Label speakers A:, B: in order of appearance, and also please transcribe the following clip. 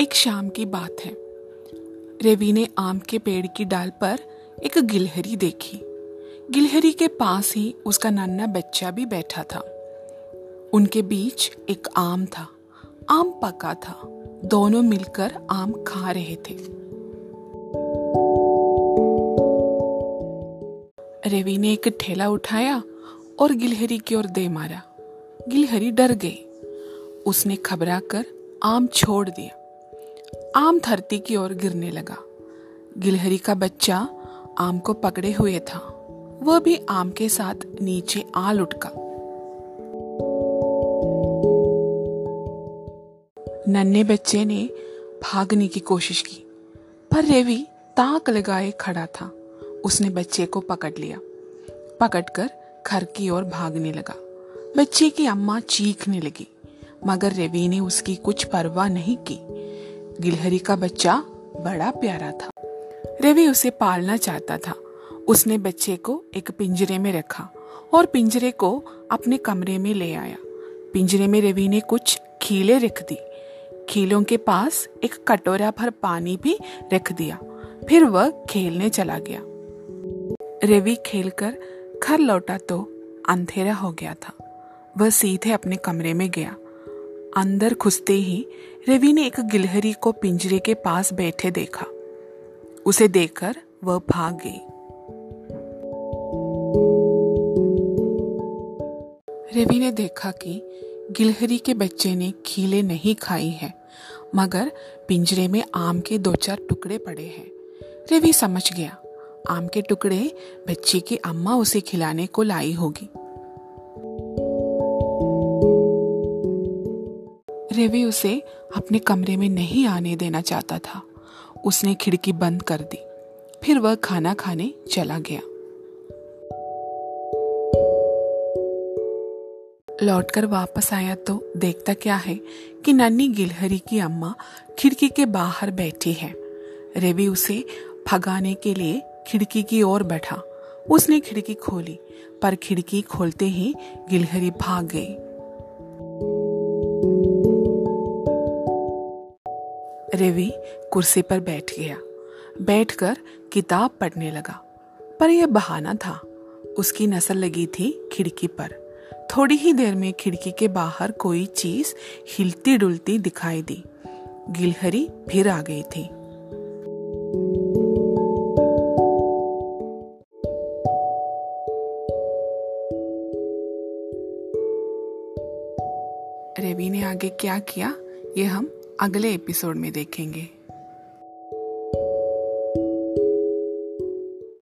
A: एक शाम की बात है। रवि ने आम के पेड़ की डाल पर एक गिलहरी देखी। गिलहरी के पास ही उसका नन्ना बच्चा भी बैठा था। उनके बीच एक आम था। आम पका था। दोनों मिलकर आम खा रहे थे। रवि ने एक ठेला उठाया और गिलहरी की ओर दे मारा। गिलहरी डर गई। उसने खबरा कर आम छोड़ दिया। आम धरती की ओर गिरने लगा। गिलहरी का बच्चा आम को पकड़े हुए था। वह भी आम के साथ नीचे आ लुटका नन्हे बच्चे ने भागने की कोशिश की, पर रेवी ताक लगाए खड़ा था। उसने बच्चे को पकड़ लिया। पकड़कर घर की ओर भागने लगा। बच्चे की अम्मा चीखने लगी, मगर रवि ने उसकी कुछ परवाह नहीं की। गिलहरी का बच्चा बड़ा प्यारा था। रवि उसे पालना चाहता था। उसने बच्चे को एक पिंजरे में रखा और पिंजरे को अपने कमरे में ले आया। पिंजरे में रवि ने कुछ खीले रख दी। खीलों के पास एक कटोरा भर पानी भी रख दिया। फिर वह खेलने चला गया। रवि खेलकर घर लौटा तो अंधेरा हो गया था। वह सीधे अपने कमरे में गया। अंदर घुसते ही रवि ने एक गिलहरी को पिंजरे के पास बैठे देखा। उसे देखकर वह भाग गई। रवि ने देखा कि गिलहरी के बच्चे ने खीले नहीं खाई है, मगर पिंजरे में आम के दो चार टुकड़े पड़े हैं। रवि समझ गया, आम के टुकड़े बच्चे की अम्मा उसे खिलाने को लाई होगी। रवि उसे अपने कमरे में नहीं आने देना चाहता था। उसने खिड़की बंद कर दी। फिर वह खाना खाने चला गया। लौटकर वापस आया तो देखता क्या है कि नन्नी गिलहरी की अम्मा खिड़की के बाहर बैठी है। रवि उसे भगाने के लिए खिड़की की ओर बैठा। उसने खिड़की खोली, पर खिड़की खोलते ही गिलहरी भाग गई। रवि कुर्सी पर बैठ गया। बैठकर किताब पढ़ने लगा। पर यह बहाना था। उसकी नज़र लगी थी खिड़की पर। थोड़ी ही देर में खिड़की के बाहर कोई चीज़ हिलती डुलती दिखाई दी। गिलहरी फिर आ गई थी। रवि ने आगे क्या किया, ये हम अगले एपिसोड में देखेंगे।